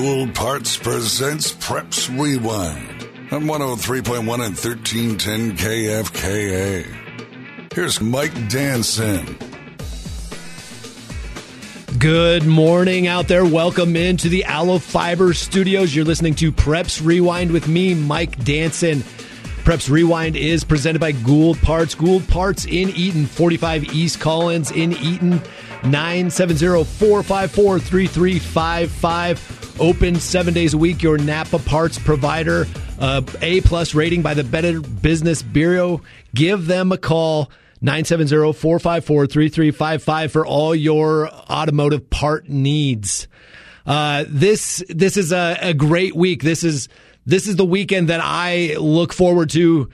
Gould Parts presents Preps Rewind on 103.1 and 1310 KFKA. Here's Mike Danson. Good morning out there. Welcome into the Allo Fiber Studios. You're listening to Preps Rewind with me, Mike Danson. Preps Rewind is presented by Gould Parts. Gould Parts in Eaton, 45 East Collins in Eaton, 970 454 3355. Open seven days a week. Your Napa parts provider. Uh, a plus rating by the Better Business Bureau. Give them a call. 970-454-3355 for all your automotive part needs. Uh, this this is a, a great week. This is this is the weekend that I look forward to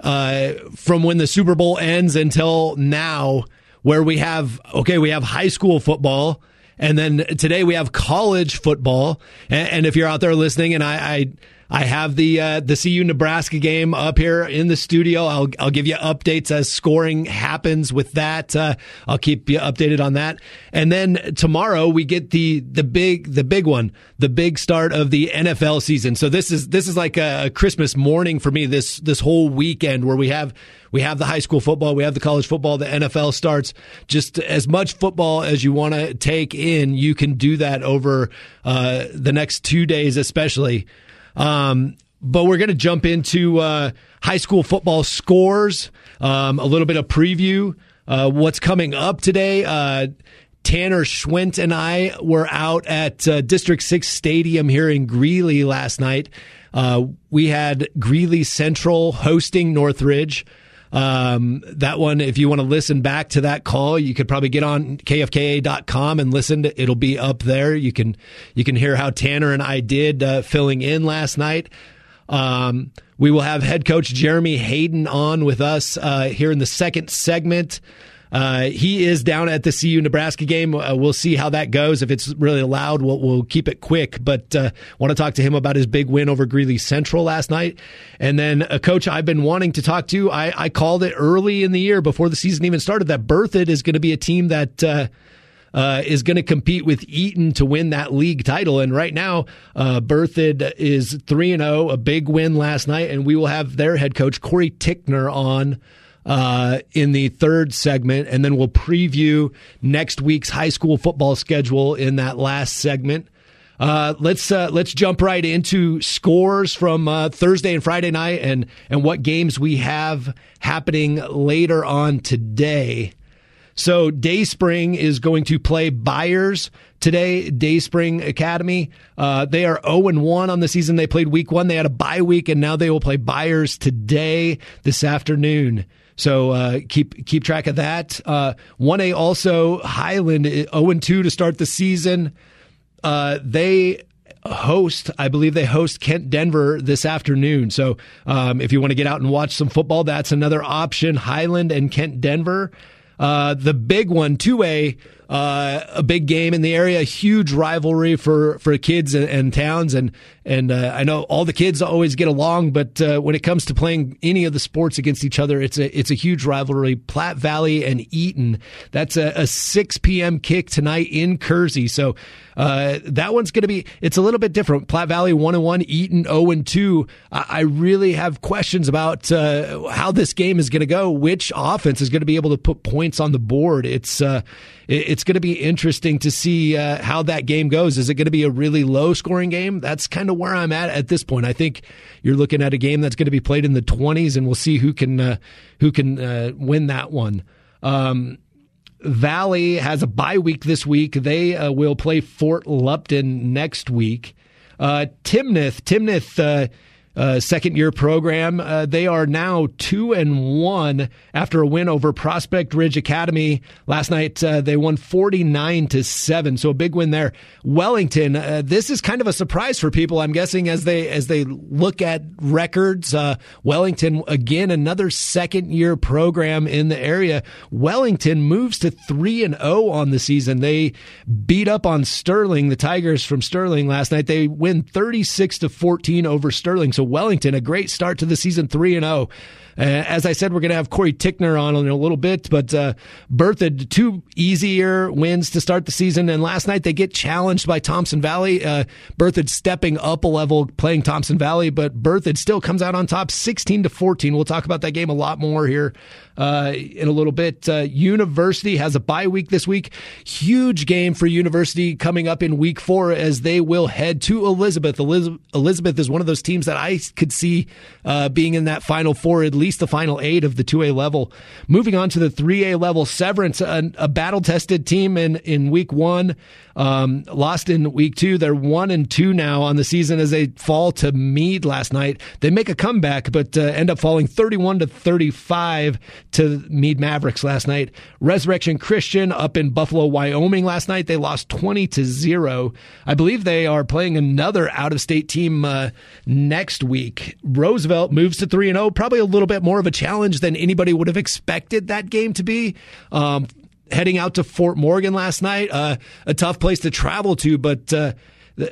uh, from when the Super Bowl ends until now, where we have okay, we have high school football. And then today we have college football. And, and if you're out there listening, and I, I I have the uh, the CU Nebraska game up here in the studio. I'll I'll give you updates as scoring happens with that. Uh, I'll keep you updated on that. And then tomorrow we get the the big the big one, the big start of the NFL season. So this is this is like a Christmas morning for me. This this whole weekend where we have we have the high school football, we have the college football, the NFL starts. Just as much football as you want to take in, you can do that over uh, the next two days, especially. Um, but we're going to jump into uh, high school football scores, um, a little bit of preview, uh, what's coming up today. Uh, Tanner Schwent and I were out at uh, District 6 Stadium here in Greeley last night. Uh, we had Greeley Central hosting Northridge. Um, that one, if you want to listen back to that call, you could probably get on kfka.com and listen. To, it'll be up there. You can you can hear how Tanner and I did uh, filling in last night. Um, we will have head coach Jeremy Hayden on with us uh, here in the second segment. Uh, he is down at the CU Nebraska game. Uh, we'll see how that goes. If it's really loud, we'll, we'll keep it quick. But uh, want to talk to him about his big win over Greeley Central last night. And then a coach I've been wanting to talk to. I, I called it early in the year before the season even started that Berthoud is going to be a team that. Uh, uh, is going to compete with Eaton to win that league title. And right now, uh, Berthoud is 3 and 0, a big win last night. And we will have their head coach, Cory Tickner, on uh, in the third segment, and then we'll preview next week's high school football schedule in that last segment. Uh, let's uh, let's jump right into scores from uh, Thursday and Friday night, and and what games we have happening later on today. So Dayspring is going to play Byers today. Dayspring Academy. Uh, they are 0 and 1 on the season. They played week one. They had a bye week, and now they will play Byers today this afternoon. So uh, keep keep track of that. Uh, one A also Highland zero uh, and two to start the season. Uh, they host, I believe they host Kent Denver this afternoon. So um, if you want to get out and watch some football, that's another option. Highland and Kent Denver. Uh, the big one, 2A, uh, a big game in the area, huge rivalry for, for kids and, and towns. And, and uh, I know all the kids always get along, but uh, when it comes to playing any of the sports against each other, it's a, it's a huge rivalry. Platte Valley and Eaton. That's a, a 6 p.m. kick tonight in Kersey. So uh, that one's going to be, it's a little bit different. Platte Valley 1 and 1, Eaton 0 and 2. I, I really have questions about uh, how this game is going to go, which offense is going to be able to put points on the board. It's, uh, it's going to be interesting to see uh, how that game goes. Is it going to be a really low scoring game? That's kind of where I'm at at this point. I think you're looking at a game that's going to be played in the 20s, and we'll see who can uh, who can uh, win that one. Um, Valley has a bye week this week. They uh, will play Fort Lupton next week. Uh, Timnath, Timnath uh, second year program. Uh, they are now two and one after a win over Prospect Ridge Academy last night. Uh, they won 49 to seven. So a big win there. Wellington, uh, this is kind of a surprise for people. I'm guessing as they, as they look at records, uh, Wellington again, another second year program in the area. Wellington moves to three and zero on the season. They beat up on Sterling, the Tigers from Sterling last night. They win 36 to 14 over Sterling. So Wellington, a great start to the season, 3 and 0. Uh, as I said, we're going to have Cory Tickner on in a little bit, but uh, Berthoud, two easier wins to start the season. And last night they get challenged by Thompson Valley. Uh, Berthoud stepping up a level playing Thompson Valley, but Berthoud still comes out on top 16 to 14. We'll talk about that game a lot more here uh, in a little bit. Uh, University has a bye week this week. Huge game for University coming up in week four as they will head to Elizabeth. Elizabeth is one of those teams that I could see uh, being in that final four, at least the final eight of the 2A level. Moving on to the 3A level, Severance, a, a battle tested team in, in week one, um, lost in week two. They're one and two now on the season as they fall to Mead last night. They make a comeback, but uh, end up falling 31 to 35 to Mead Mavericks last night. Resurrection Christian up in Buffalo, Wyoming last night. They lost 20 to 0. I believe they are playing another out of state team uh, next week. Roosevelt moves to 3 and 0. Probably a little bit more of a challenge than anybody would have expected that game to be. Um, heading out to Fort Morgan last night, uh, a tough place to travel to, but uh,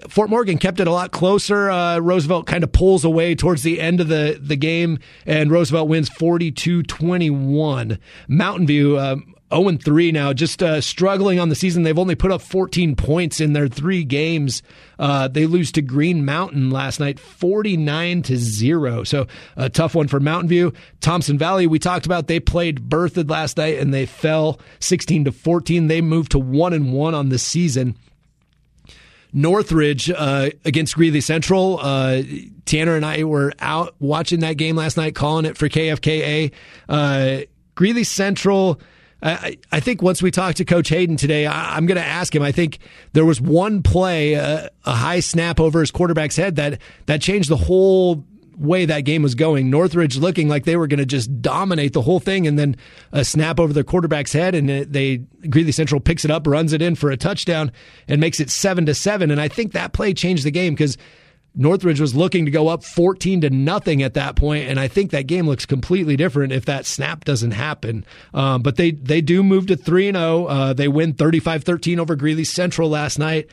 Fort Morgan kept it a lot closer. Uh, Roosevelt kind of pulls away towards the end of the, the game, and Roosevelt wins 42 21. Mountain View, um, 0 3 now, just uh, struggling on the season. They've only put up 14 points in their three games. Uh, they lose to Green Mountain last night, 49 to 0. So a tough one for Mountain View. Thompson Valley, we talked about, they played Berthoud last night and they fell 16 to 14. They moved to 1 and 1 on the season. Northridge uh, against Greeley Central. Uh, Tanner and I were out watching that game last night, calling it for KFKA. Uh, Greeley Central. I, I, think once we talk to Coach Hayden today, I, am going to ask him. I think there was one play, uh, a high snap over his quarterback's head that that changed the whole way that game was going. Northridge looking like they were going to just dominate the whole thing, and then a snap over their quarterback's head, and they Greeley Central picks it up, runs it in for a touchdown, and makes it seven to seven. And I think that play changed the game because. Northridge was looking to go up 14 to nothing at that point, and I think that game looks completely different if that snap doesn't happen. Um, but they they do move to 3 and 0. Uh, they win 35-13 over Greeley Central last night.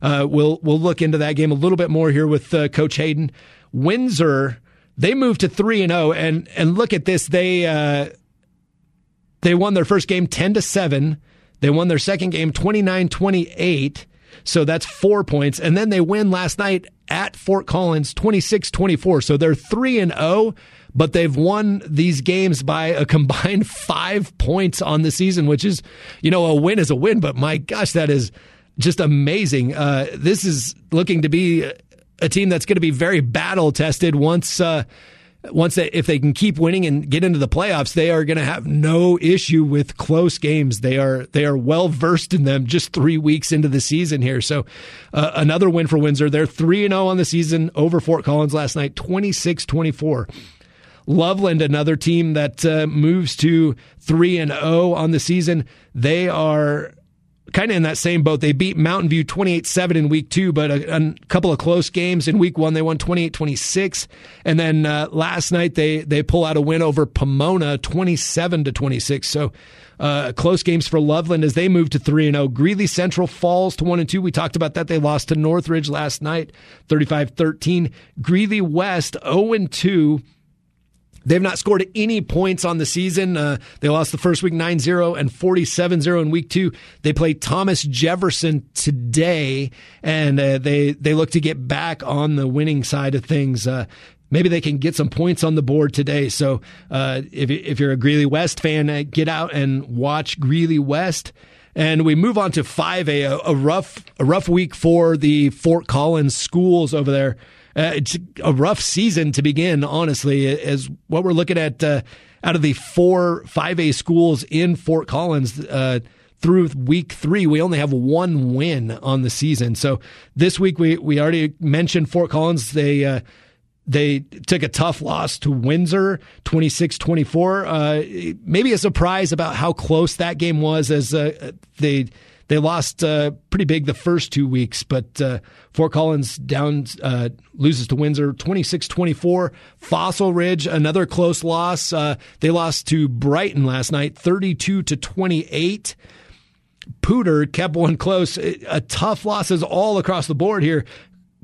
Uh, we'll we'll look into that game a little bit more here with uh, Coach Hayden. Windsor, they moved to three and zero, oh, and and look at this. They uh, they won their first game ten to seven. They won their second game 29-28. So that's four points. And then they win last night at Fort Collins 26 24. So they're 3 and 0, but they've won these games by a combined five points on the season, which is, you know, a win is a win, but my gosh, that is just amazing. Uh, this is looking to be a team that's going to be very battle tested once. Uh, once they, if they can keep winning and get into the playoffs, they are going to have no issue with close games. They are they are well versed in them. Just three weeks into the season here, so uh, another win for Windsor. They're three and zero oh on the season over Fort Collins last night, 26-24. Loveland, another team that uh, moves to three and zero oh on the season. They are kind of in that same boat. They beat Mountain View 28 7 in week two, but a, a, couple of close games. In week one, they won 28 26. And then uh, last night, they, they pull out a win over Pomona 27 to 26. So, uh, close games for Loveland as they move to 3 0. Greeley Central falls to 1 and 2. We talked about that. They lost to Northridge last night 35 13. Greeley West 0 and 2 They've not scored any points on the season. Uh, they lost the first week 9 0 and 47 0 in week two. They play Thomas Jefferson today, and uh, they, they look to get back on the winning side of things. Uh, maybe they can get some points on the board today. So uh, if, if you're a Greeley West fan, uh, get out and watch Greeley West. And we move on to 5A, a, a rough, a rough week for the Fort Collins schools over there. Uh, it's a rough season to begin, honestly, as what we're looking at uh, out of the four 5A schools in Fort Collins. Uh, through week three, we only have one win on the season. So this week, we, we already mentioned Fort Collins. They, uh, they took a tough loss to Windsor, 26 24. Uh, maybe a surprise about how close that game was as uh, they they lost uh, pretty big the first two weeks, but uh, Fort Collins down uh, loses to Windsor 26 24. Fossil Ridge, another close loss. Uh, they lost to Brighton last night 32 to 28. Poudre kept one close. A tough losses all across the board here.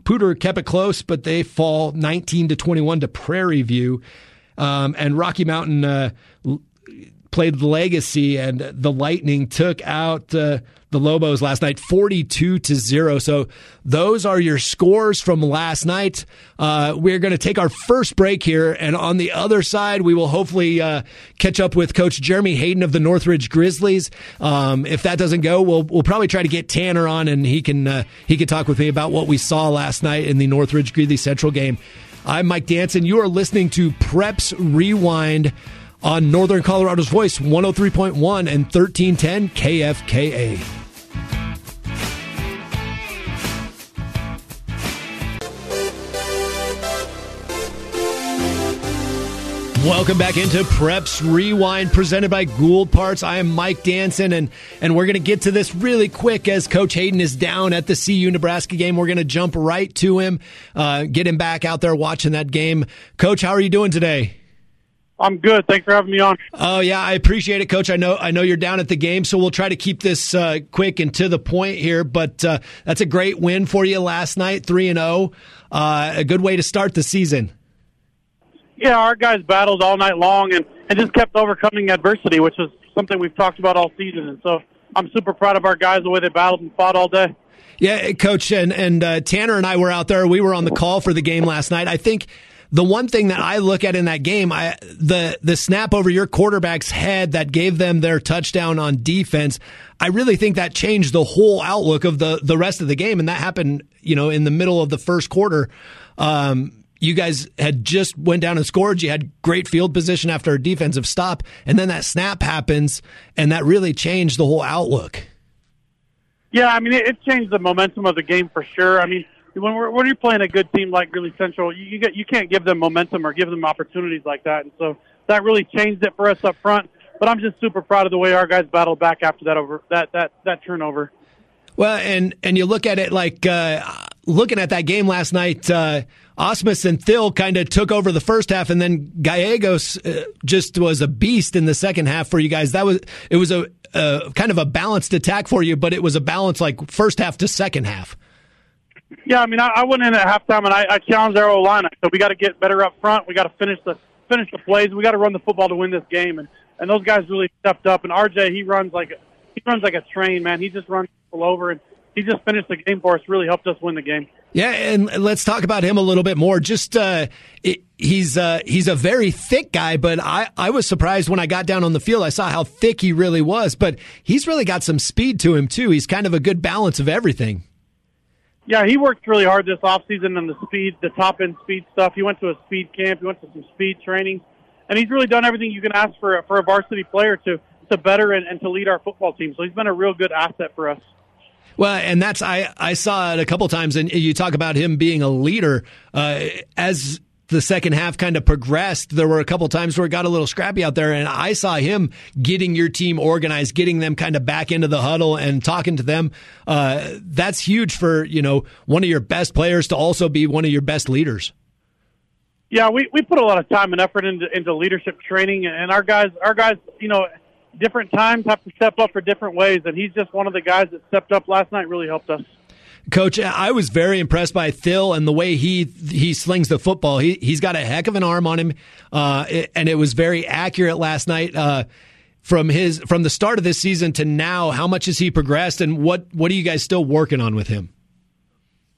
Poudre kept it close, but they fall 19 to 21 to Prairie View. um, and Rocky Mountain uh, played Legacy, and the Lightning took out uh, the Lobos last night, forty-two to zero. So those are your scores from last night. Uh, we're going to take our first break here, and on the other side, we will hopefully uh, catch up with Coach Jeremy Hayden of the Northridge Grizzlies. Um, if that doesn't go, we'll we'll probably try to get Tanner on, and he can uh, he can talk with me about what we saw last night in the Northridge Greeley Central game. I'm Mike Danson. You are listening to Preps Rewind on Northern Colorado's Voice 103.1 and 1310 KFKA. Welcome back into Preps Rewind presented by Gould Parts. I am Mike Danson and and we're going to get to this really quick as Coach Hayden is down at the CU Nebraska game. We're going to jump right to him, uh, get him back out there watching that game. Coach, how are you doing today? I'm good. Thanks for having me on. Oh yeah, I appreciate it, Coach. I know I know you're down at the game, so we'll try to keep this uh, quick and to the point here. But uh, that's a great win for you last night, three and zero. Uh, a good way to start the season. Yeah, our guys battled all night long and and just kept overcoming adversity, which is something we've talked about all season. And so I'm super proud of our guys the way they battled and fought all day. Yeah, Coach, and and uh, Tanner and I were out there. We were on the call for the game last night. I think the one thing that I look at in that game, I the the snap over your quarterback's head that gave them their touchdown on defense, I really think that changed the whole outlook of the the rest of the game, and that happened, you know, in the middle of the first quarter. Um, you guys had just went down and scored. You had great field position after a defensive stop, and then that snap happens, and that really changed the whole outlook. Yeah, I mean, it, it changed the momentum of the game for sure. I mean, when when you're playing a good team like Greeley Central, you, you get you can't give them momentum or give them opportunities like that, and so that really changed it for us up front. But I'm just super proud of the way our guys battled back after that over that that that turnover. Well, and and you look at it like uh, looking at that game last night. Uh, Osmus and Thill kind of took over the first half, and then Gallegos uh, just was a beast in the second half for you guys. That was it was a, a kind of a balanced attack for you, but it was a balance like first half to second half. Yeah, I mean, I, I went in at halftime and I, I challenged our O line. So we got to get better up front. We got to finish the finish the plays. We got to run the football to win this game. And and those guys really stepped up. And RJ, he runs like he runs like a train, man. He just runs people over and he just finished the game for us. Really helped us win the game. Yeah, and let's talk about him a little bit more. Just uh, it, he's uh, he's a very thick guy, but I, I was surprised when I got down on the field. I saw how thick he really was, but he's really got some speed to him too. He's kind of a good balance of everything. Yeah, he worked really hard this off season on the speed, the top end speed stuff. He went to a speed camp. He went to some speed training, and he's really done everything you can ask for for a varsity player to to better and, and to lead our football team. So he's been a real good asset for us. Well, and that's I I saw it a couple times, and you talk about him being a leader uh, as the second half kind of progressed, there were a couple times where it got a little scrappy out there, and I saw him getting your team organized, getting them kind of back into the huddle and talking to them. Uh, that's huge for you know one of your best players to also be one of your best leaders. Yeah, we, we put a lot of time and effort into into leadership training, and our guys our guys you know different times have to step up for different ways, and he's just one of the guys that stepped up last night. Really helped us. Coach, I was very impressed by Thill and the way he he slings the football. He he's got a heck of an arm on him, uh, and it was very accurate last night. Uh, from his from the start of this season to now, how much has he progressed, and what what are you guys still working on with him?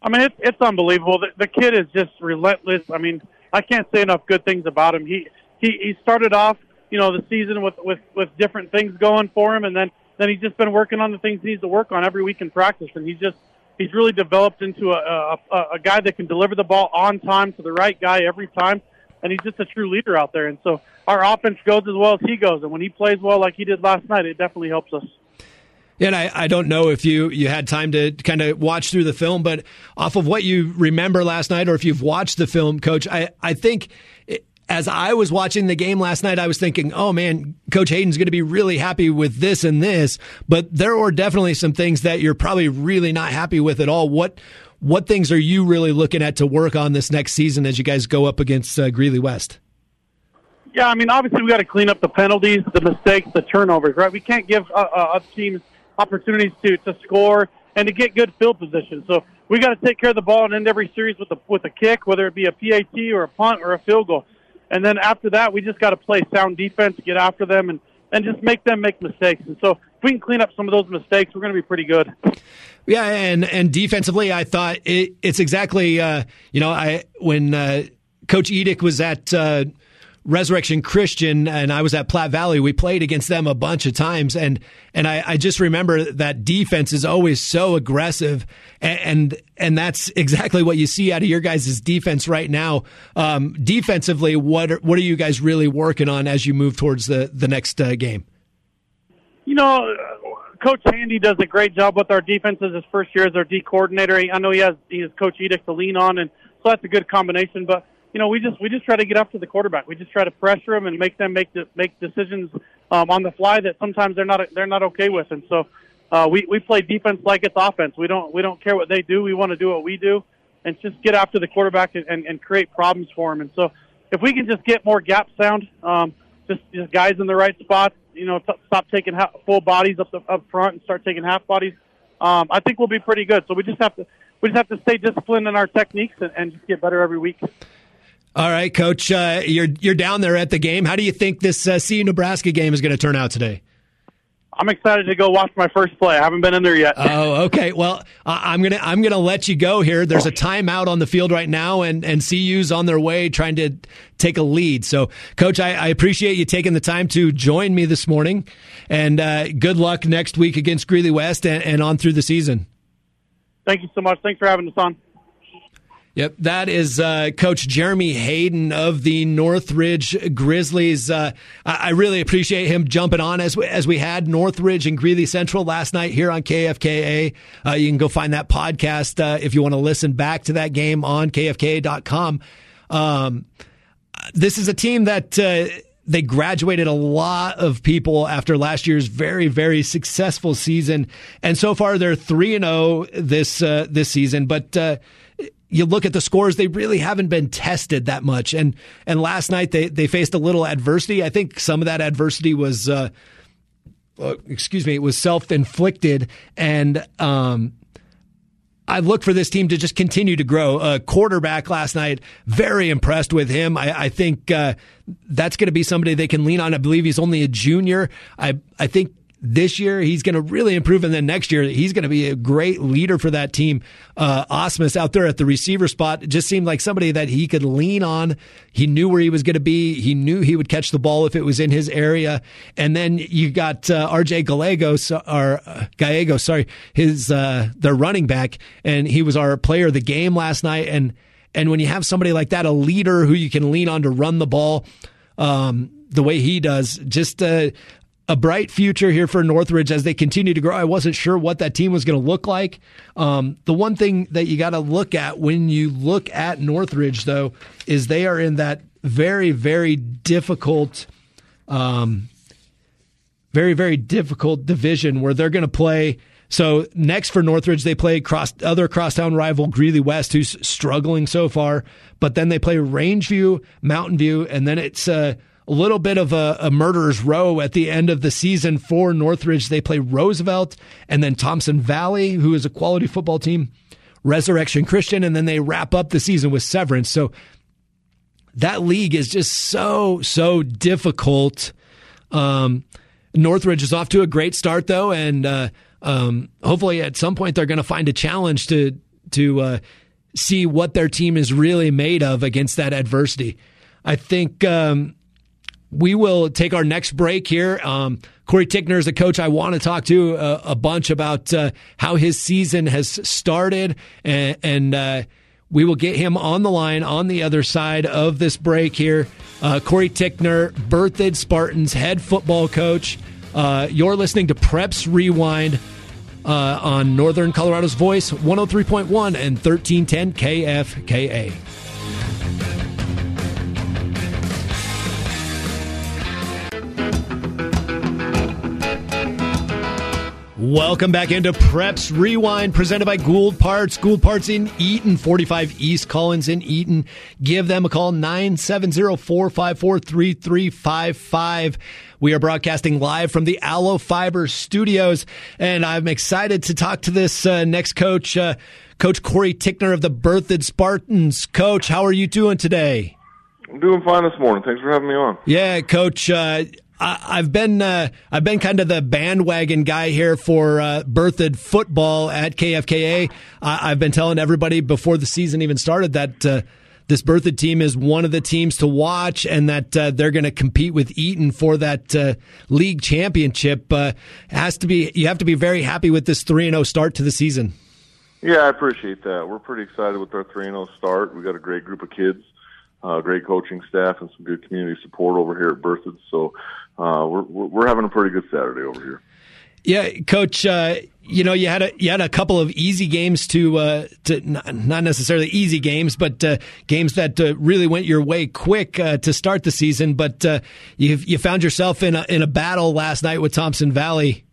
I mean, it's it's unbelievable. The, the kid is just relentless. I mean, I can't say enough good things about him. He he he started off, you know, the season with with with different things going for him, and then then he's just been working on the things he needs to work on every week in practice, and he's just he's really developed into a, a, a guy that can deliver the ball on time to the right guy every time, and he's just a true leader out there. And so our offense goes as well as he goes, and when he plays well like he did last night, it definitely helps us. And I, I don't know if you, you had time to kind of watch through the film, but off of what you remember last night, or if you've watched the film, Coach, I, I think as I was watching the game last night, I was thinking, oh man, Coach Hayden's going to be really happy with this and this. But there were definitely some things that you're probably really not happy with at all. What what things are you really looking at to work on this next season as you guys go up against uh, Greeley West? Yeah, I mean, obviously we got to clean up the penalties, the mistakes, the turnovers, right? We can't give uh, uh, teams opportunities to to score and to get good field position. So we got to take care of the ball and end every series with a with a kick, whether it be a PAT or a punt or a field goal And then after that, we just got to play sound defense, get after them, and and just make them make mistakes. And so if we can clean up some of those mistakes, we're going to be pretty good. Yeah, and and defensively, I thought it, it's exactly uh, you know I when uh, Coach Edick was at. Uh, Resurrection Christian and I was at Platte Valley. We played against them a bunch of times, and and I, I just remember that defense is always so aggressive, and, and, and that's exactly what you see out of your guys' defense right now. Um, defensively, what are, what are you guys really working on as you move towards the the next uh, game? You know, Coach Handy does a great job with our defenses. His first year as our D coordinator, I know he has he has Coach Edick to lean on, and so that's a good combination. But you know, we just we just try to get up to the quarterback. We just try to pressure them and make them make make decisions um, on the fly that sometimes they're not they're not okay with. And so uh, we we play defense like it's offense. We don't we don't care what they do. We want to do what we do, and just get after the quarterback and, and, and create problems for him. And so if we can just get more gap sound, um, just just guys in the right spots, you know, t- stop taking ha- full bodies up the, up front and start taking half bodies. Um, I think we'll be pretty good. So we just have to we just have to stay disciplined in our techniques and, and just get better every week. All right, Coach, uh, you're you're down there at the game. How do you think this uh, CU Nebraska game is going to turn out today? I'm excited to go watch my first play. I haven't been in there yet. Oh, okay. Well, I'm gonna I'm gonna let you go here. There's a timeout on the field right now, and and CU's on their way trying to take a lead. So, Coach, I, I appreciate you taking the time to join me this morning, and uh, good luck next week against Greeley West and, and on through the season. Thank you so much. Thanks for having us on. Yep, that is uh, Coach Jeremy Hayden of the Northridge Grizzlies. Uh, I really appreciate him jumping on as we, as we had Northridge and Greeley Central last night here on KFKA. Uh, you can go find that podcast uh, if you want to listen back to that game on KFKA.com. Um, this is a team that uh, they graduated a lot of people after last year's very very successful season, and so far they're three and zero oh this uh, this season, but you look at the scores, they really haven't been tested that much. And and last night they they faced a little adversity. I think some of that adversity was, uh, uh, excuse me, it was self inflicted. And um, I look for this team to just continue to grow. Uh, quarterback last night, very impressed with him. I, I think uh, that's going to be somebody they can lean on. I believe he's only a junior. I I think this year he's going to really improve and then next year he's going to be a great leader for that team. Uh osmus out there at the receiver spot just seemed like somebody that he could lean on. He knew where he was going to be. He knew he would catch the ball if it was in his area. And then you got uh, rj gallegos or uh, gallegos sorry his uh their running back and he was our player of the game last night. And and when you have somebody like that a leader who you can lean on to run the ball um, the way he does. Just uh, a bright future here for Northridge as they continue to grow. I wasn't sure what that team was going to look like. Um, the one thing that you got to look at when you look at Northridge, though, is they are in that very, very difficult, um, very, very difficult division where they're going to play. So next for Northridge, they play cross other crosstown rival Greeley West, who's struggling so far. But then they play Rangeview, Mountain View, and then it's uh, a little bit of a, a, murderer's row at the end of the season for Northridge. They play Roosevelt and then Thompson Valley, who is a quality football team, Resurrection Christian, and then they wrap up the season with Severance. So that league is just so, so difficult. Um, Northridge is off to a great start, though, and uh, um, hopefully at some point they're going to find a challenge to to uh, see what their team is really made of against that adversity. I think um, we will take our next break here. Um, Cory Tickner is a coach I want to talk to a, a bunch about uh, how his season has started, and, and uh, we will get him on the line on the other side of this break here. Uh, Cory Tickner, Berthoud Spartans head football coach. Uh, you're listening to Preps Rewind. Uh, on Northern Colorado's Voice, 103.1 and 1310 KFKA. Welcome back into Preps Rewind, presented by Gould Parts. Gould Parts in Eaton, 45 East Collins in Eaton. Give them a call, 970-454-3355. We are broadcasting live from the Allo Fiber Studios, and I'm excited to talk to this uh, next coach, uh, Coach Cory Tickner of the Berthoud Spartans. Coach, how are you doing today? I'm doing fine this morning. Thanks for having me on. Yeah, Coach. Uh, I, have been uh, I've been kind of the bandwagon guy here for uh, football at KFKA. I've been telling everybody before the season even started that uh, this Berthoud team is one of the teams to watch, and that uh, they're going to compete with Eaton for that uh, league championship. Uh, has to be you have to be very happy with this three and zero oh start to the season. Yeah, I appreciate that. We're pretty excited with our three and zero oh start. We got a great group of kids, uh, great coaching staff, and some good community support over here at Berthoud. So uh, we're we're having a pretty good Saturday over here. Yeah, coach. Uh, you know, you had a you had a couple of easy games to uh, to not necessarily easy games, but uh, games that uh, really went your way quick uh, to start the season. But uh, you you found yourself in a in a battle last night with Thompson Valley.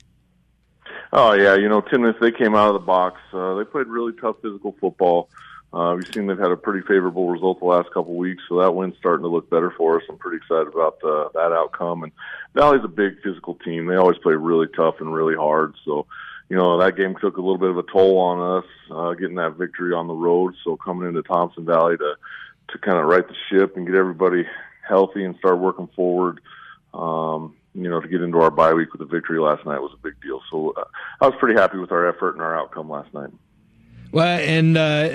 Oh yeah, you know, Timnath they came out of the box. they played really tough physical football. Uh, we've seen they've had a pretty favorable result the last couple of weeks, so that win's starting to look better for us. I'm pretty excited about uh, that outcome. And Valley's a big physical team. They always play really tough and really hard. So, you know, that game took a little bit of a toll on us, uh, getting that victory on the road. So coming into Thompson Valley to to kind of right the ship and get everybody healthy and start working forward. Um, you know, to get into our bye week with a victory last night was a big deal. So uh, I was pretty happy with our effort and our outcome last night. Well, and uh,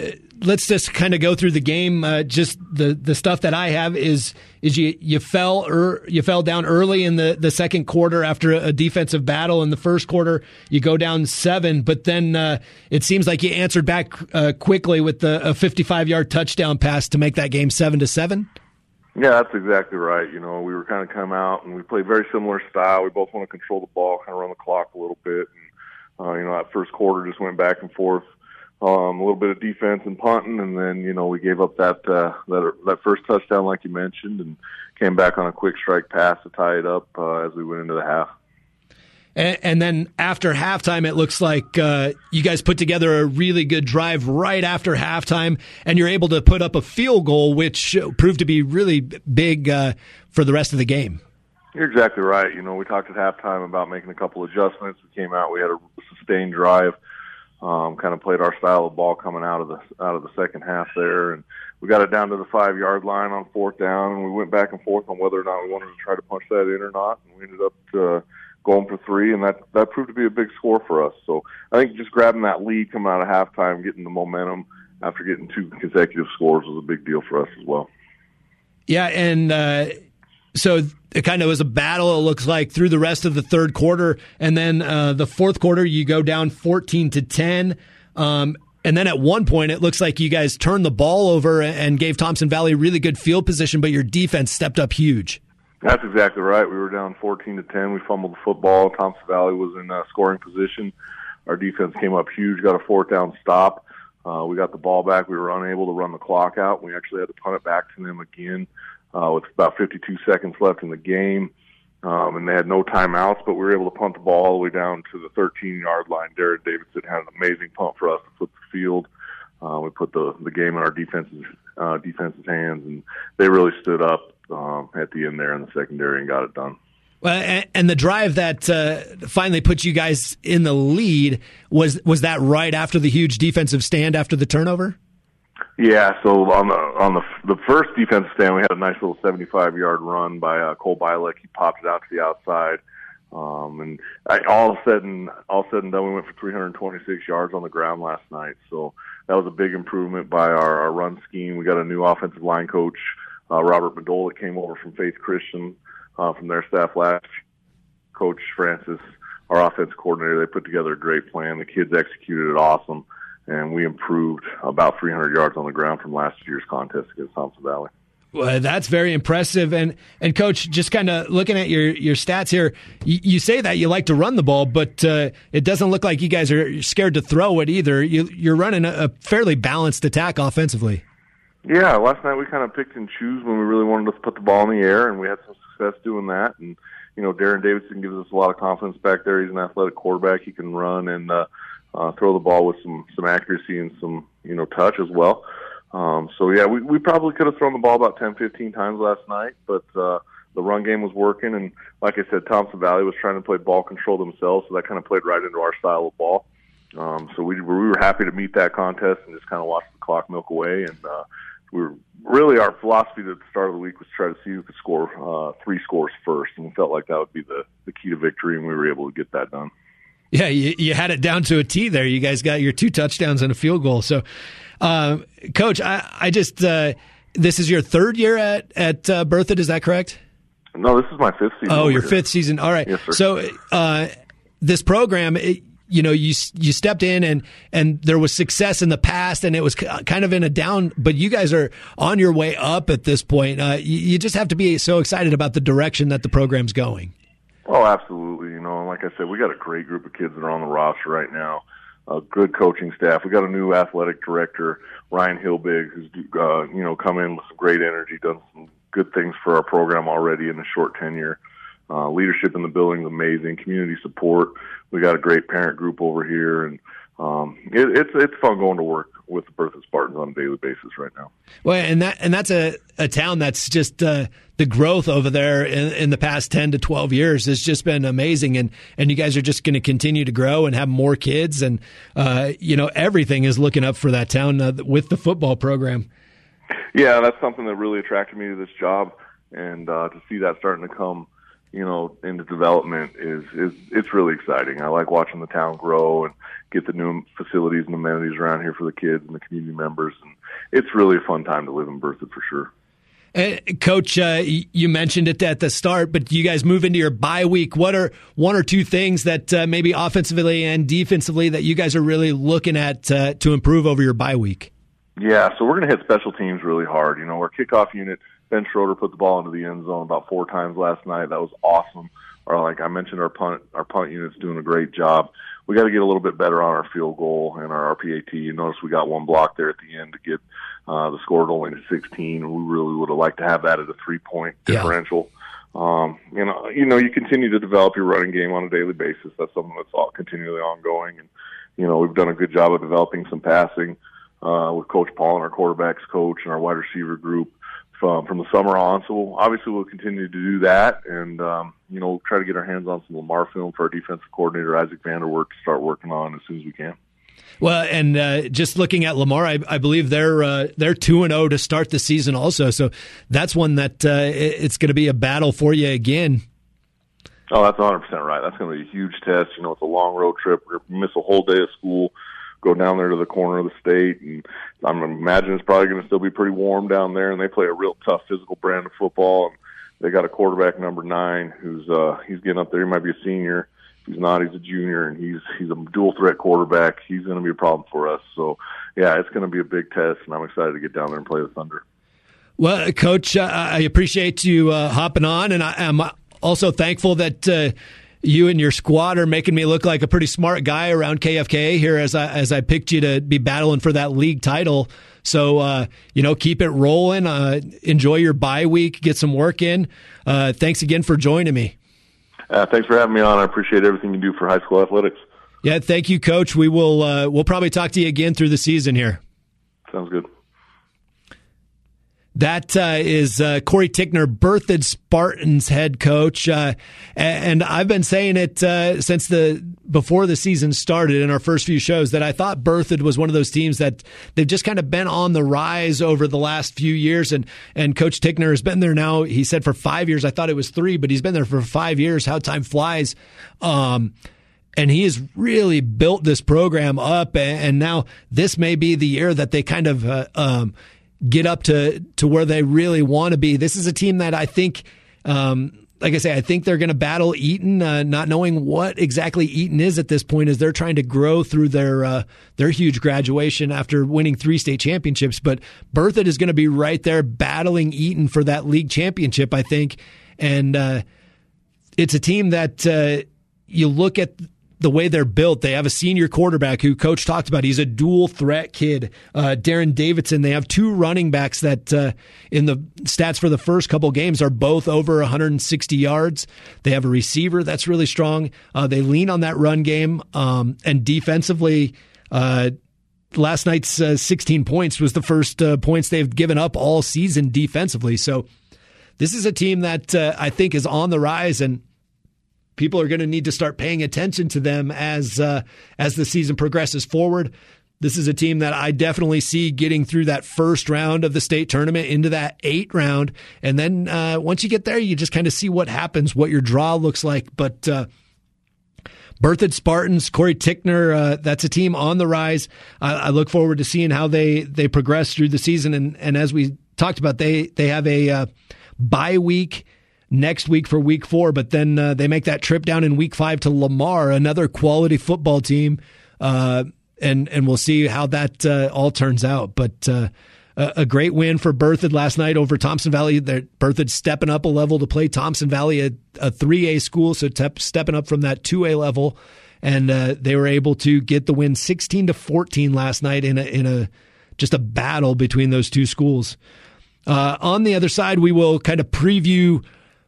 let's just kind of go through the game. Uh, just the, the stuff that I have is is you you fell er, you fell down early in the, the second quarter after a, defensive battle. In the first quarter, you go down seven, but then uh, it seems like you answered back uh, quickly with the, a 55 yard touchdown pass to make that game seven to seven. Yeah, that's exactly right. You know, we were kind of come out and we played very similar style. We both want to control the ball, kind of run the clock a little bit. And, uh, you know, that first quarter just went back and forth um, a little bit of defense and punting, and then you know we gave up that uh, that that first touchdown, like you mentioned, and came back on a quick strike pass to tie it up uh, as we went into the half. And, and then after halftime, it looks like uh, you guys put together a really good drive right after halftime, and you're able to put up a field goal, which proved to be really big uh, for the rest of the game. You're exactly right. You know, we talked at halftime about making a couple adjustments. We came out, we had a sustained drive um, kind of played our style of ball coming out of the out of the second half there, and we got it down to the five yard line on fourth down, and we went back and forth on whether or not we wanted to try to punch that in or not, and we ended up uh, going for three, and that that proved to be a big score for us. So I think just grabbing that lead coming out of halftime, getting the momentum after getting two consecutive scores was a big deal for us as well. Yeah, and. Uh so it kind of was a battle. It looks like through the rest of the third quarter, and then uh, the fourth quarter, you go down fourteen to ten. Um, and then at one point, it looks like you guys turned the ball over and gave Thompson Valley really good field position, but your defense stepped up huge. That's exactly right. We were down 14 to 10. We fumbled the football. Thompson Valley was in uh, scoring position. Our defense came up huge, got a fourth down stop. Uh, we got the ball back. We were unable to run the clock out. We actually had to punt it back to them again uh, with about 52 seconds left in the game. Um, and they had no timeouts, but we were able to punt the ball all the way down to the 13 yard line. Derek Davidson had an amazing punt for us to flip the field. Uh, we put the the game in our defense's uh, defense's hands, and they really stood up um, at the end there in the secondary and got it done. Well, and the drive that uh, finally put you guys in the lead was was that right after the huge defensive stand after the turnover? Yeah, so on the on the the first defensive stand, we had a nice little 75 yard run by uh, Cole Bilek. He popped it out to the outside, um, and I, all of a sudden, all said and done, we went for 326 yards on the ground last night. So that was a big improvement by our, our run scheme. We got a new offensive line coach, uh, Robert Madola, came over from Faith Christian uh, from their staff last. Coach Francis, our offense coordinator, they put together a great plan. The kids executed it awesome and we improved about 300 yards on the ground from last year's contest against Thompson Valley. Well, that's very impressive. And and coach, just kind of looking at your your stats here, you, you, say that you like to run the ball, but uh, it doesn't look like you guys are scared to throw it either. You, you're running a, a fairly balanced attack offensively. Yeah, last night we kind of picked and choose when we really wanted to put the ball in the air, and we had some success doing that. And you know, Darren Davidson gives us a lot of confidence back there. He's an athletic quarterback; he can run and. uh uh, throw the ball with some some accuracy and some you know touch as well. Um, so yeah, we we probably could have thrown the ball about 10, 15 times last night, but uh, the run game was working, and like I said, Thompson Valley was trying to play ball control themselves, so that kind of played right into our style of ball. Um, so we we were happy to meet that contest and just kind of watch the clock milk away and uh, we were really our philosophy at the start of the week was try to see who could score uh, three scores first, and we felt like that would be the the key to victory, and we were able to get that done. Yeah, you, you had it down to a T there. You guys got your two touchdowns and a field goal. So, uh, Coach, I, I just uh, this is your third year at at uh, Berthoud. Is that correct? No, this is my fifth season. Oh, your here. fifth season. All right. Yes, sir. So, uh, this program, it, you know, you you stepped in and and there was success in the past, and it was kind of in a down. But you guys are on your way up at this point. Uh, you, you just have to be so excited about the direction that the program's going. Oh, absolutely. You know, like I said, we got a great group of kids that are on the roster right now. A good coaching staff. We got a new athletic director, Ryan Hilbig, who's uh, you know come in with some great energy, done some good things for our program already in a short tenure. Uh, leadership in the building is amazing. Community support. We got a great parent group over here, and um, it, it's it's fun going to work with the Berthoud Spartans on a daily basis right now. Well, and that and that's a, a town that's just uh, the growth over there in, in, the past ten to twelve years has just been amazing, and and you guys are just going to continue to grow and have more kids, and uh, you know everything is looking up for that town uh, with the football program. Yeah, that's something that really attracted me to this job, and uh, to see that starting to come you know, in the development is is it's really exciting. I like watching the town grow and get the new facilities and amenities around here for the kids and the community members, and it's really a fun time to live in Berthoud for sure. Uh, Coach, uh, you mentioned it at the start, but you guys move into your bye week. What are one or two things that uh, maybe offensively and defensively that you guys are really looking at uh, to improve over your bye week? Yeah, so we're going to hit special teams really hard. You know, our kickoff unit Ben Schroeder put the ball into the end zone about four times last night. That was awesome. Or like I mentioned, our punt our punt unit's doing a great job. We got to get a little bit better on our field goal and our RPAT. You notice we got one block there at the end to get uh, the score only to 16. We really would have liked to have that at a three point differential. Yeah. Um, you know, you know, you continue to develop your running game on a daily basis. That's something that's all continually ongoing. And you know, we've done a good job of developing some passing uh, with Coach Paul and our quarterbacks coach and our wide receiver group um, from the summer on. So obviously we'll continue to do that, and um, you know we'll try to get our hands on some Lamar film for our defensive coordinator Isaac Vanderwerk to start working on as soon as we can. Well, and uh, just looking at Lamar, I, I believe they're uh, they're two and zero oh to start the season, also. So that's one that uh, it's going to be a battle for you again. Oh, that's 100 percent right. That's going to be a huge test. You know, it's a long road trip. We're going to miss a whole day of school go down there to the corner of the state, and I'm imagining it's probably going to still be pretty warm down there. And they play a real tough physical brand of football, and they got a quarterback number nine who's uh, he's getting up there. He might be a senior. He's not, he's a junior, and he's he's a dual threat quarterback. He's going to be a problem for us. So, yeah, it's going to be a big test, and I'm excited to get down there and play the Thunder. Well, Coach, I appreciate you uh, hopping on, and I, am also thankful that uh, you and your squad are making me look like a pretty smart guy around KFK here as I as I picked you to be battling for that league title. So uh, you know, keep it rolling. Uh, enjoy your bye week. Get some work in. Uh, thanks again for joining me. Uh, thanks for having me on. I appreciate everything you do for high school athletics. Yeah, thank you, Coach. We will uh, we'll probably talk to you again through the season here. Sounds good. That uh, is uh, Cory Tickner, Berthoud Spartans head coach, uh, and I've been saying it uh, since the before the season started in our first few shows that I thought Berthoud was one of those teams that they've just kind of been on the rise over the last few years, and and Coach Tickner has been there now. He said for five years. I thought it was three, but he's been there for five years. How time flies. Um, and he has really built this program up and now this may be the year that they kind of uh, um, get up to to where they really want to be. This is a team that I think. Um, like I say, I think they're going to battle Eaton, uh, not knowing what exactly Eaton is at this point, as they're trying to grow through their uh, their huge graduation after winning three state championships. But Berthoud is going to be right there battling Eaton for that league championship, I think. And uh, it's a team that uh, you look at the way they're built. They have a senior quarterback who coach talked about. He's a dual threat kid. Uh, Darren Davidson. They have two running backs that uh, in the stats for the first couple games are both over 160 yards. They have a receiver that's really strong. Uh, they lean on that run game um, and defensively. Uh, last night's uh, 16 points was the first uh, points they've given up all season defensively. So this is a team that I think is on the rise and people are going to need to start paying attention to them as uh, as the season progresses forward. This is a team that I definitely see getting through that first round of the state tournament into that eight round. And then uh, once you get there, you just kind of see what happens, what your draw looks like. But uh, Berthoud Spartans, Cory Tickner, uh, that's a team on the rise. I, I, look forward to seeing how they, they progress through the season. And, and as we talked about, they, they have a uh, bye week next week for week four, but then uh, they make that trip down in week five to Lamar, another quality football team. Uh, and, and we'll see how that uh, all turns out. But uh, a, great win for Berthoud last night over Thompson Valley. They're, Berthoud stepping up a level to play Thompson Valley, a, a 3A school, so te- stepping up from that 2A level. And uh, they were able to get the win 16 to 14 last night in a, in a just a battle between those two schools. Uh, on the other side, we will kind of preview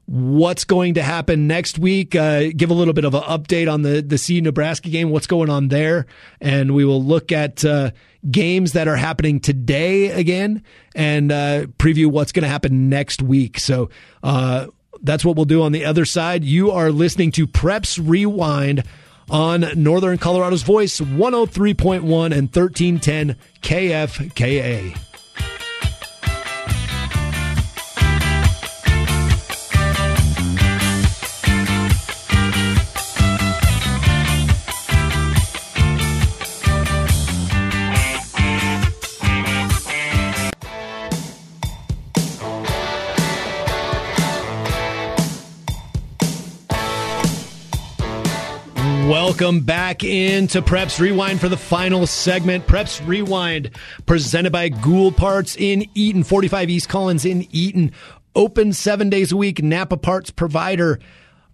what's going to happen next week. Uh, give a little bit of an update on the the C Nebraska game, what's going on there, and we will look at uh, games that are happening today again, and uh, preview what's going to happen next week. So. Uh, that's what we'll do on the other side. You are listening to Preps Rewind on Northern Colorado's Voice 103.1 and 1310 KFKA. Welcome back into Preps Rewind for the final segment. Preps Rewind presented by Gould Parts in Eaton, 45 East Collins in Eaton. Open seven days a week, Napa Parts provider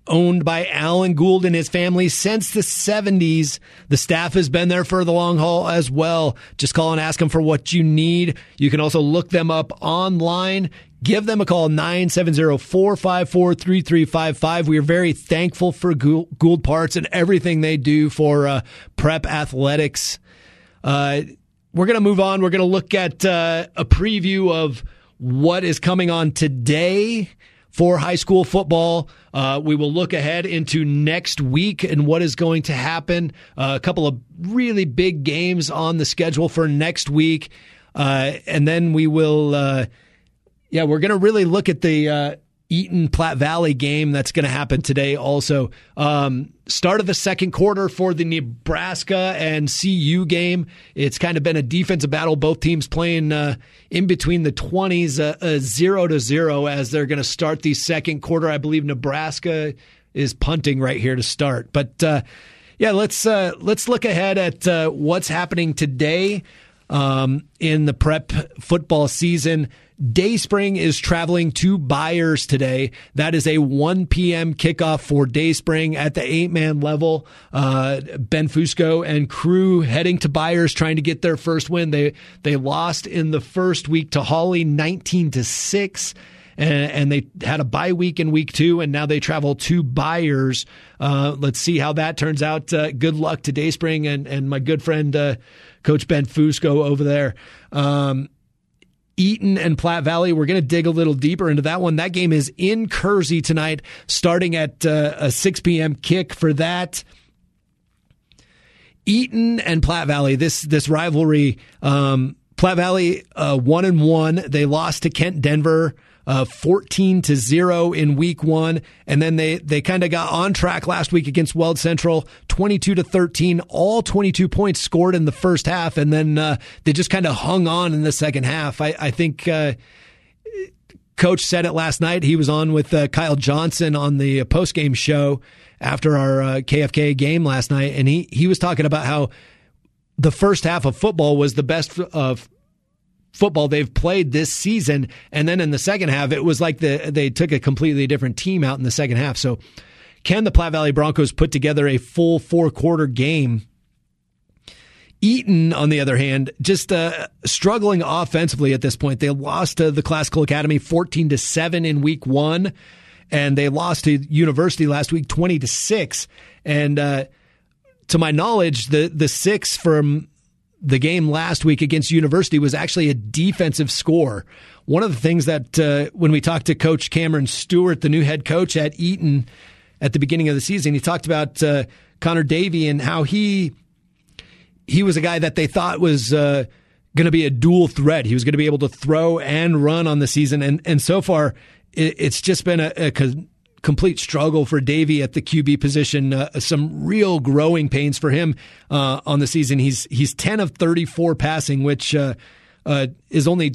owned by Alan Gould and his family since the 70s. The staff has been there for the long haul as well. Just call and ask them for what you need. You can also look them up online. Give them a call, 970-454-3355. We are very thankful for Gould Parts and everything they do for uh, prep athletics. Uh, we're going to move on. We're going to look at uh, a preview of what is coming on today for high school football. Uh, we will look ahead into next week and what is going to happen. Uh, a couple of really big games on the schedule for next week. Uh, and then we will uh, yeah, we're going to really look at the uh, Eaton Platte Valley game that's going to happen today. Also, um, start of the second quarter for the Nebraska and CU game. It's kind of been a defensive battle. Both teams playing uh, in between the twenties, uh, uh, zero to zero as they're going to start the second quarter. I believe Nebraska is punting right here to start, but. Uh, yeah, let's uh, let's look ahead at uh, what's happening today um, in the prep football season. Dayspring is traveling to Byers today. That is a 1 p.m. kickoff for Dayspring at the eight man level. Uh, ben Fusco and crew heading to Byers trying to get their first win. They they lost in the first week to Holly 19 to 6 and, they had a bye week in week two, and now they travel to Byers. Uh, let's see how that turns out. Uh, good luck to Dayspring and, and my good friend, uh, Coach Ben Fusco over there. Um, Eaton and Platte Valley. We're going to dig a little deeper into that one. That game is in Kersey tonight, starting at uh, a 6 p.m. kick for that. Eaton and Platte Valley. This this rivalry. Um, Platte Valley uh, one and one. They lost to Kent Denver uh, 14 to 0 in week one. And then they, they kind of got on track last week against Weld Central, 22 to 13, all 22 points scored in the first half. And then uh, they just kind of hung on in the second half. I, I think. Uh, Coach said it last night. He was on with uh, Kyle Johnson on the post game show after our uh, KFK game last night, and he he was talking about how the first half of football was the best of football they've played this season. And then in the second half, it was like the, they took a completely different team out in the second half. So can the Platte Valley Broncos put together a full four quarter game? Eaton, on the other hand, just uh, struggling offensively at this point. They lost to the Classical Academy 14 to 7 in week one, and they lost to University last week 20 to 6. And uh, to my knowledge, the, the six from the game last week against University was actually a defensive score. One of the things that uh, when we talked to Coach Cameron Stewart, the new head coach at Eaton at the beginning of the season, he talked about uh, Connor Davey and how he he was a guy that they thought was uh, going to be a dual threat. He was going to be able to throw and run on the season, and and so far it, it's just been a, a complete struggle for Davey at the QB position. Uh, some real growing pains for him uh, on the season. He's he's ten of thirty four passing, which uh, uh is only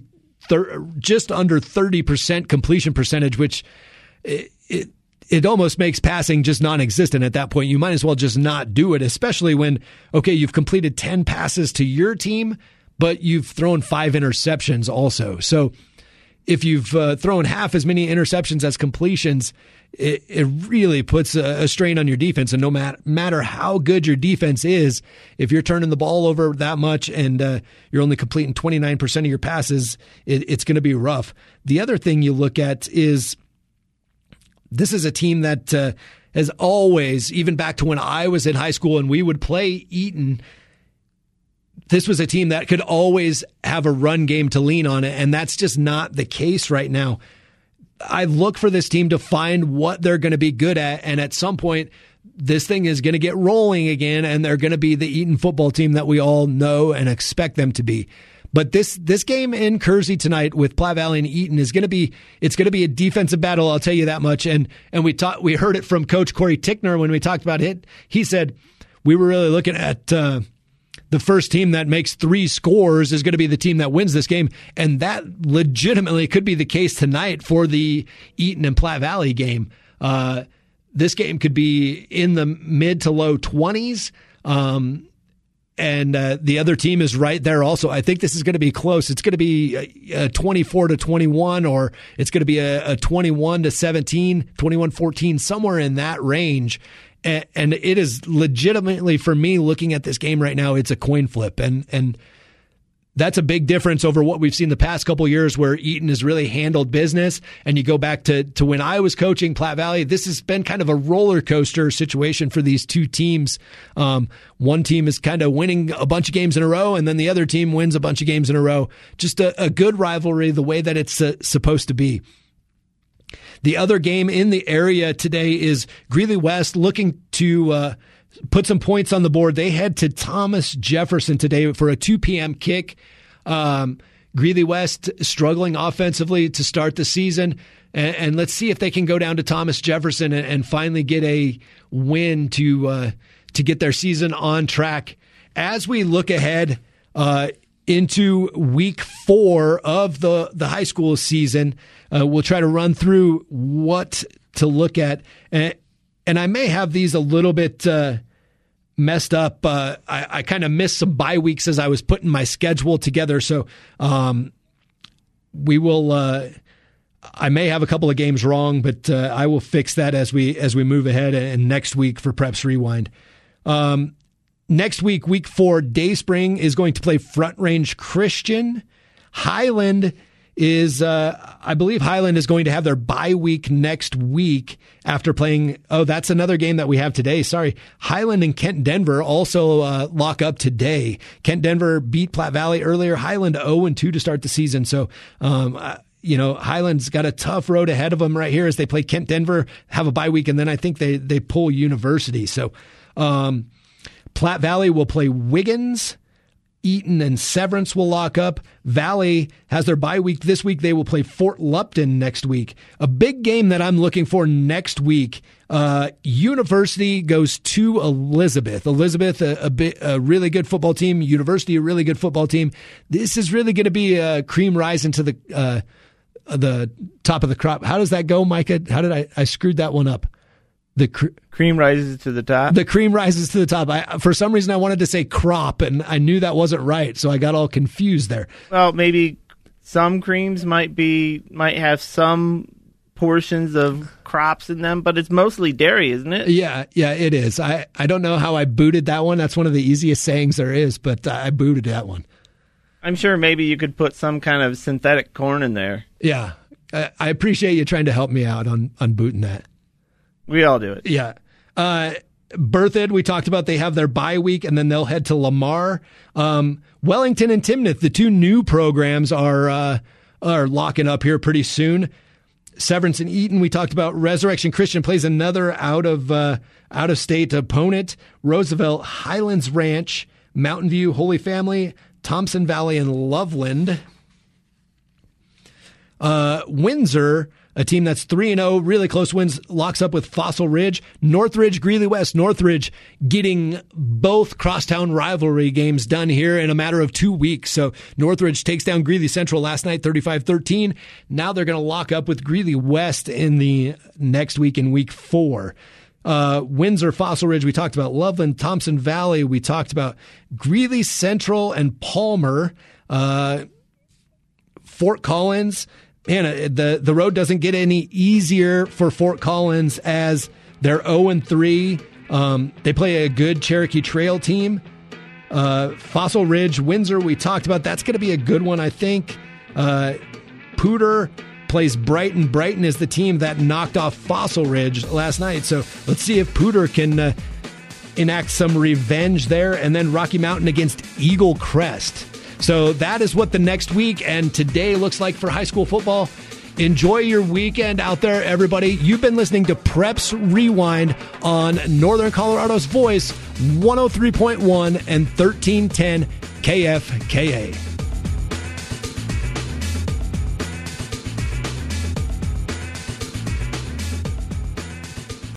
thir- just under thirty percent completion percentage, which it, it it almost makes passing just non-existent at that point. You might as well just not do it, especially when okay, you've completed ten passes to your team, but you've thrown five interceptions also. So if you've uh, thrown half as many interceptions as completions, it, it really puts a, a, strain on your defense. And no matter, matter how good your defense is, if you're turning the ball over that much and uh, you're only completing 29% of your passes, it, it's going to be rough. The other thing you look at is this is a team that uh, has always, even back to when I was in high school and we would play Eaton, this was a team that could always have a run game to lean on, it, and that's just not the case right now. I look for this team to find what they're going to be good at. And at some point, this thing is going to get rolling again, and they're going to be the Eaton football team that we all know and expect them to be. But this this game in Kersey tonight with Platte Valley and Eaton is going to be it's going to be a defensive battle. I'll tell you that much. And and we taught we heard it from Coach Cory Ticnor when we talked about it. He said we were really looking at. Uh, the first team that makes three scores is going to be the team that wins this game. And that legitimately could be the case tonight for the Eaton and Platte Valley game. Uh, this game could be in the mid to low 20s. Um, and uh, the other team is right there also. I think this is going to be close. It's going to be a, a 24 to 21 or it's going to be a, a 21 to 17, 21 14, somewhere in that range and, it is legitimately for me looking at this game right now, it's a coin flip, and and that's a big difference over what we've seen the past couple years where Eaton has really handled business. And you go back to, to when I was coaching Platte Valley, this has been kind of a roller coaster situation for these two teams. Um, one team is kind of winning a bunch of games in a row, and then the other team wins a bunch of games in a row. Just a, a good rivalry, the way that it's uh, supposed to be. The other game in the area today is Greeley West looking to uh, put some points on the board. They head to Thomas Jefferson today for a 2 p.m. kick. Um, Greeley West struggling offensively to start the season. And, and, let's see if they can go down to Thomas Jefferson and, and finally get a win to uh, to get their season on track. As we look ahead uh, into week four of the, the high school season. Uh, we'll try to run through what to look at. And, and I may have these a little bit uh, messed up. Uh, I, I kind of missed some bye weeks as I was putting my schedule together. So um, we will. Uh, I may have a couple of games wrong, but uh, I will fix that as we as we move ahead and next week for Preps Rewind. Um, Next week, week four, Dayspring is going to play Front Range Christian. Highland is, uh, I believe Highland is going to have their bye week next week after playing. Oh, that's another game that we have today. Sorry. Highland and Kent Denver also uh, lock up today. Kent Denver beat Platte Valley earlier. Highland 0 and 2 to start the season. So, um, uh, you know, Highland's got a tough road ahead of them right here as they play Kent Denver, have a bye week, and then I think they, they pull University. So, um, Platte Valley will play Wiggins. Eaton and Severance will lock up. Valley has their bye week this week. They will play Fort Lupton next week. A big game that I'm looking for next week. Uh, University goes to Elizabeth. Elizabeth, a, a, a, really good football team. University, a really good football team. This is really going to be a cream rise into the uh, the top of the crop. How does that go, Micah? How did I? I screwed that one up. The cr- cream rises to the top. The cream rises to the top. I, for some reason, I wanted to say crop, and I knew that wasn't right, so I got all confused there. Well, maybe some creams might be might have some portions of crops in them, but it's mostly dairy, isn't it? Yeah, yeah, it is. I, I don't know how I booted that one. That's one of the easiest sayings there is, but uh, I booted that one. I'm sure maybe you could put some kind of synthetic corn in there. Yeah, I, I appreciate you trying to help me out on on booting that. We all do it. Yeah. Uh, Berthoud, we talked about they have their bye week and then they'll head to Lamar. Um, Wellington and Timnath, the two new programs are uh, are locking up here pretty soon. Severance and Eaton, we talked about. Resurrection Christian plays another out of uh, out of state opponent. Roosevelt Highlands Ranch Mountain View, Holy Family, Thompson Valley, and Loveland. Uh, Windsor, a team that's 3 and 0, really close wins, locks up with Fossil Ridge. Northridge, Greeley West, Northridge getting both crosstown rivalry games done here in a matter of two weeks. So Northridge takes down Greeley Central last night, 35 13. Now they're going to lock up with Greeley West in the next week in week four. Uh, Windsor, Fossil Ridge, we talked about Loveland, Thompson Valley, we talked about Greeley Central and Palmer. Uh, Fort Collins, man, the the road doesn't get any easier for Fort Collins as they're 0 and 3. Um, they play a good Cherokee Trail team. Uh, Fossil Ridge, Windsor, we talked about. That's going to be a good one, I think. Uh, Poudre plays Brighton. Brighton is the team that knocked off Fossil Ridge last night. So let's see if Poudre can uh, enact some revenge there. And then Rocky Mountain against Eaglecrest. So that is what the next week and today looks like for high school football. Enjoy your weekend out there, everybody. You've been listening to Preps Rewind on Northern Colorado's Voice, 103.1 and 1310 KFKA.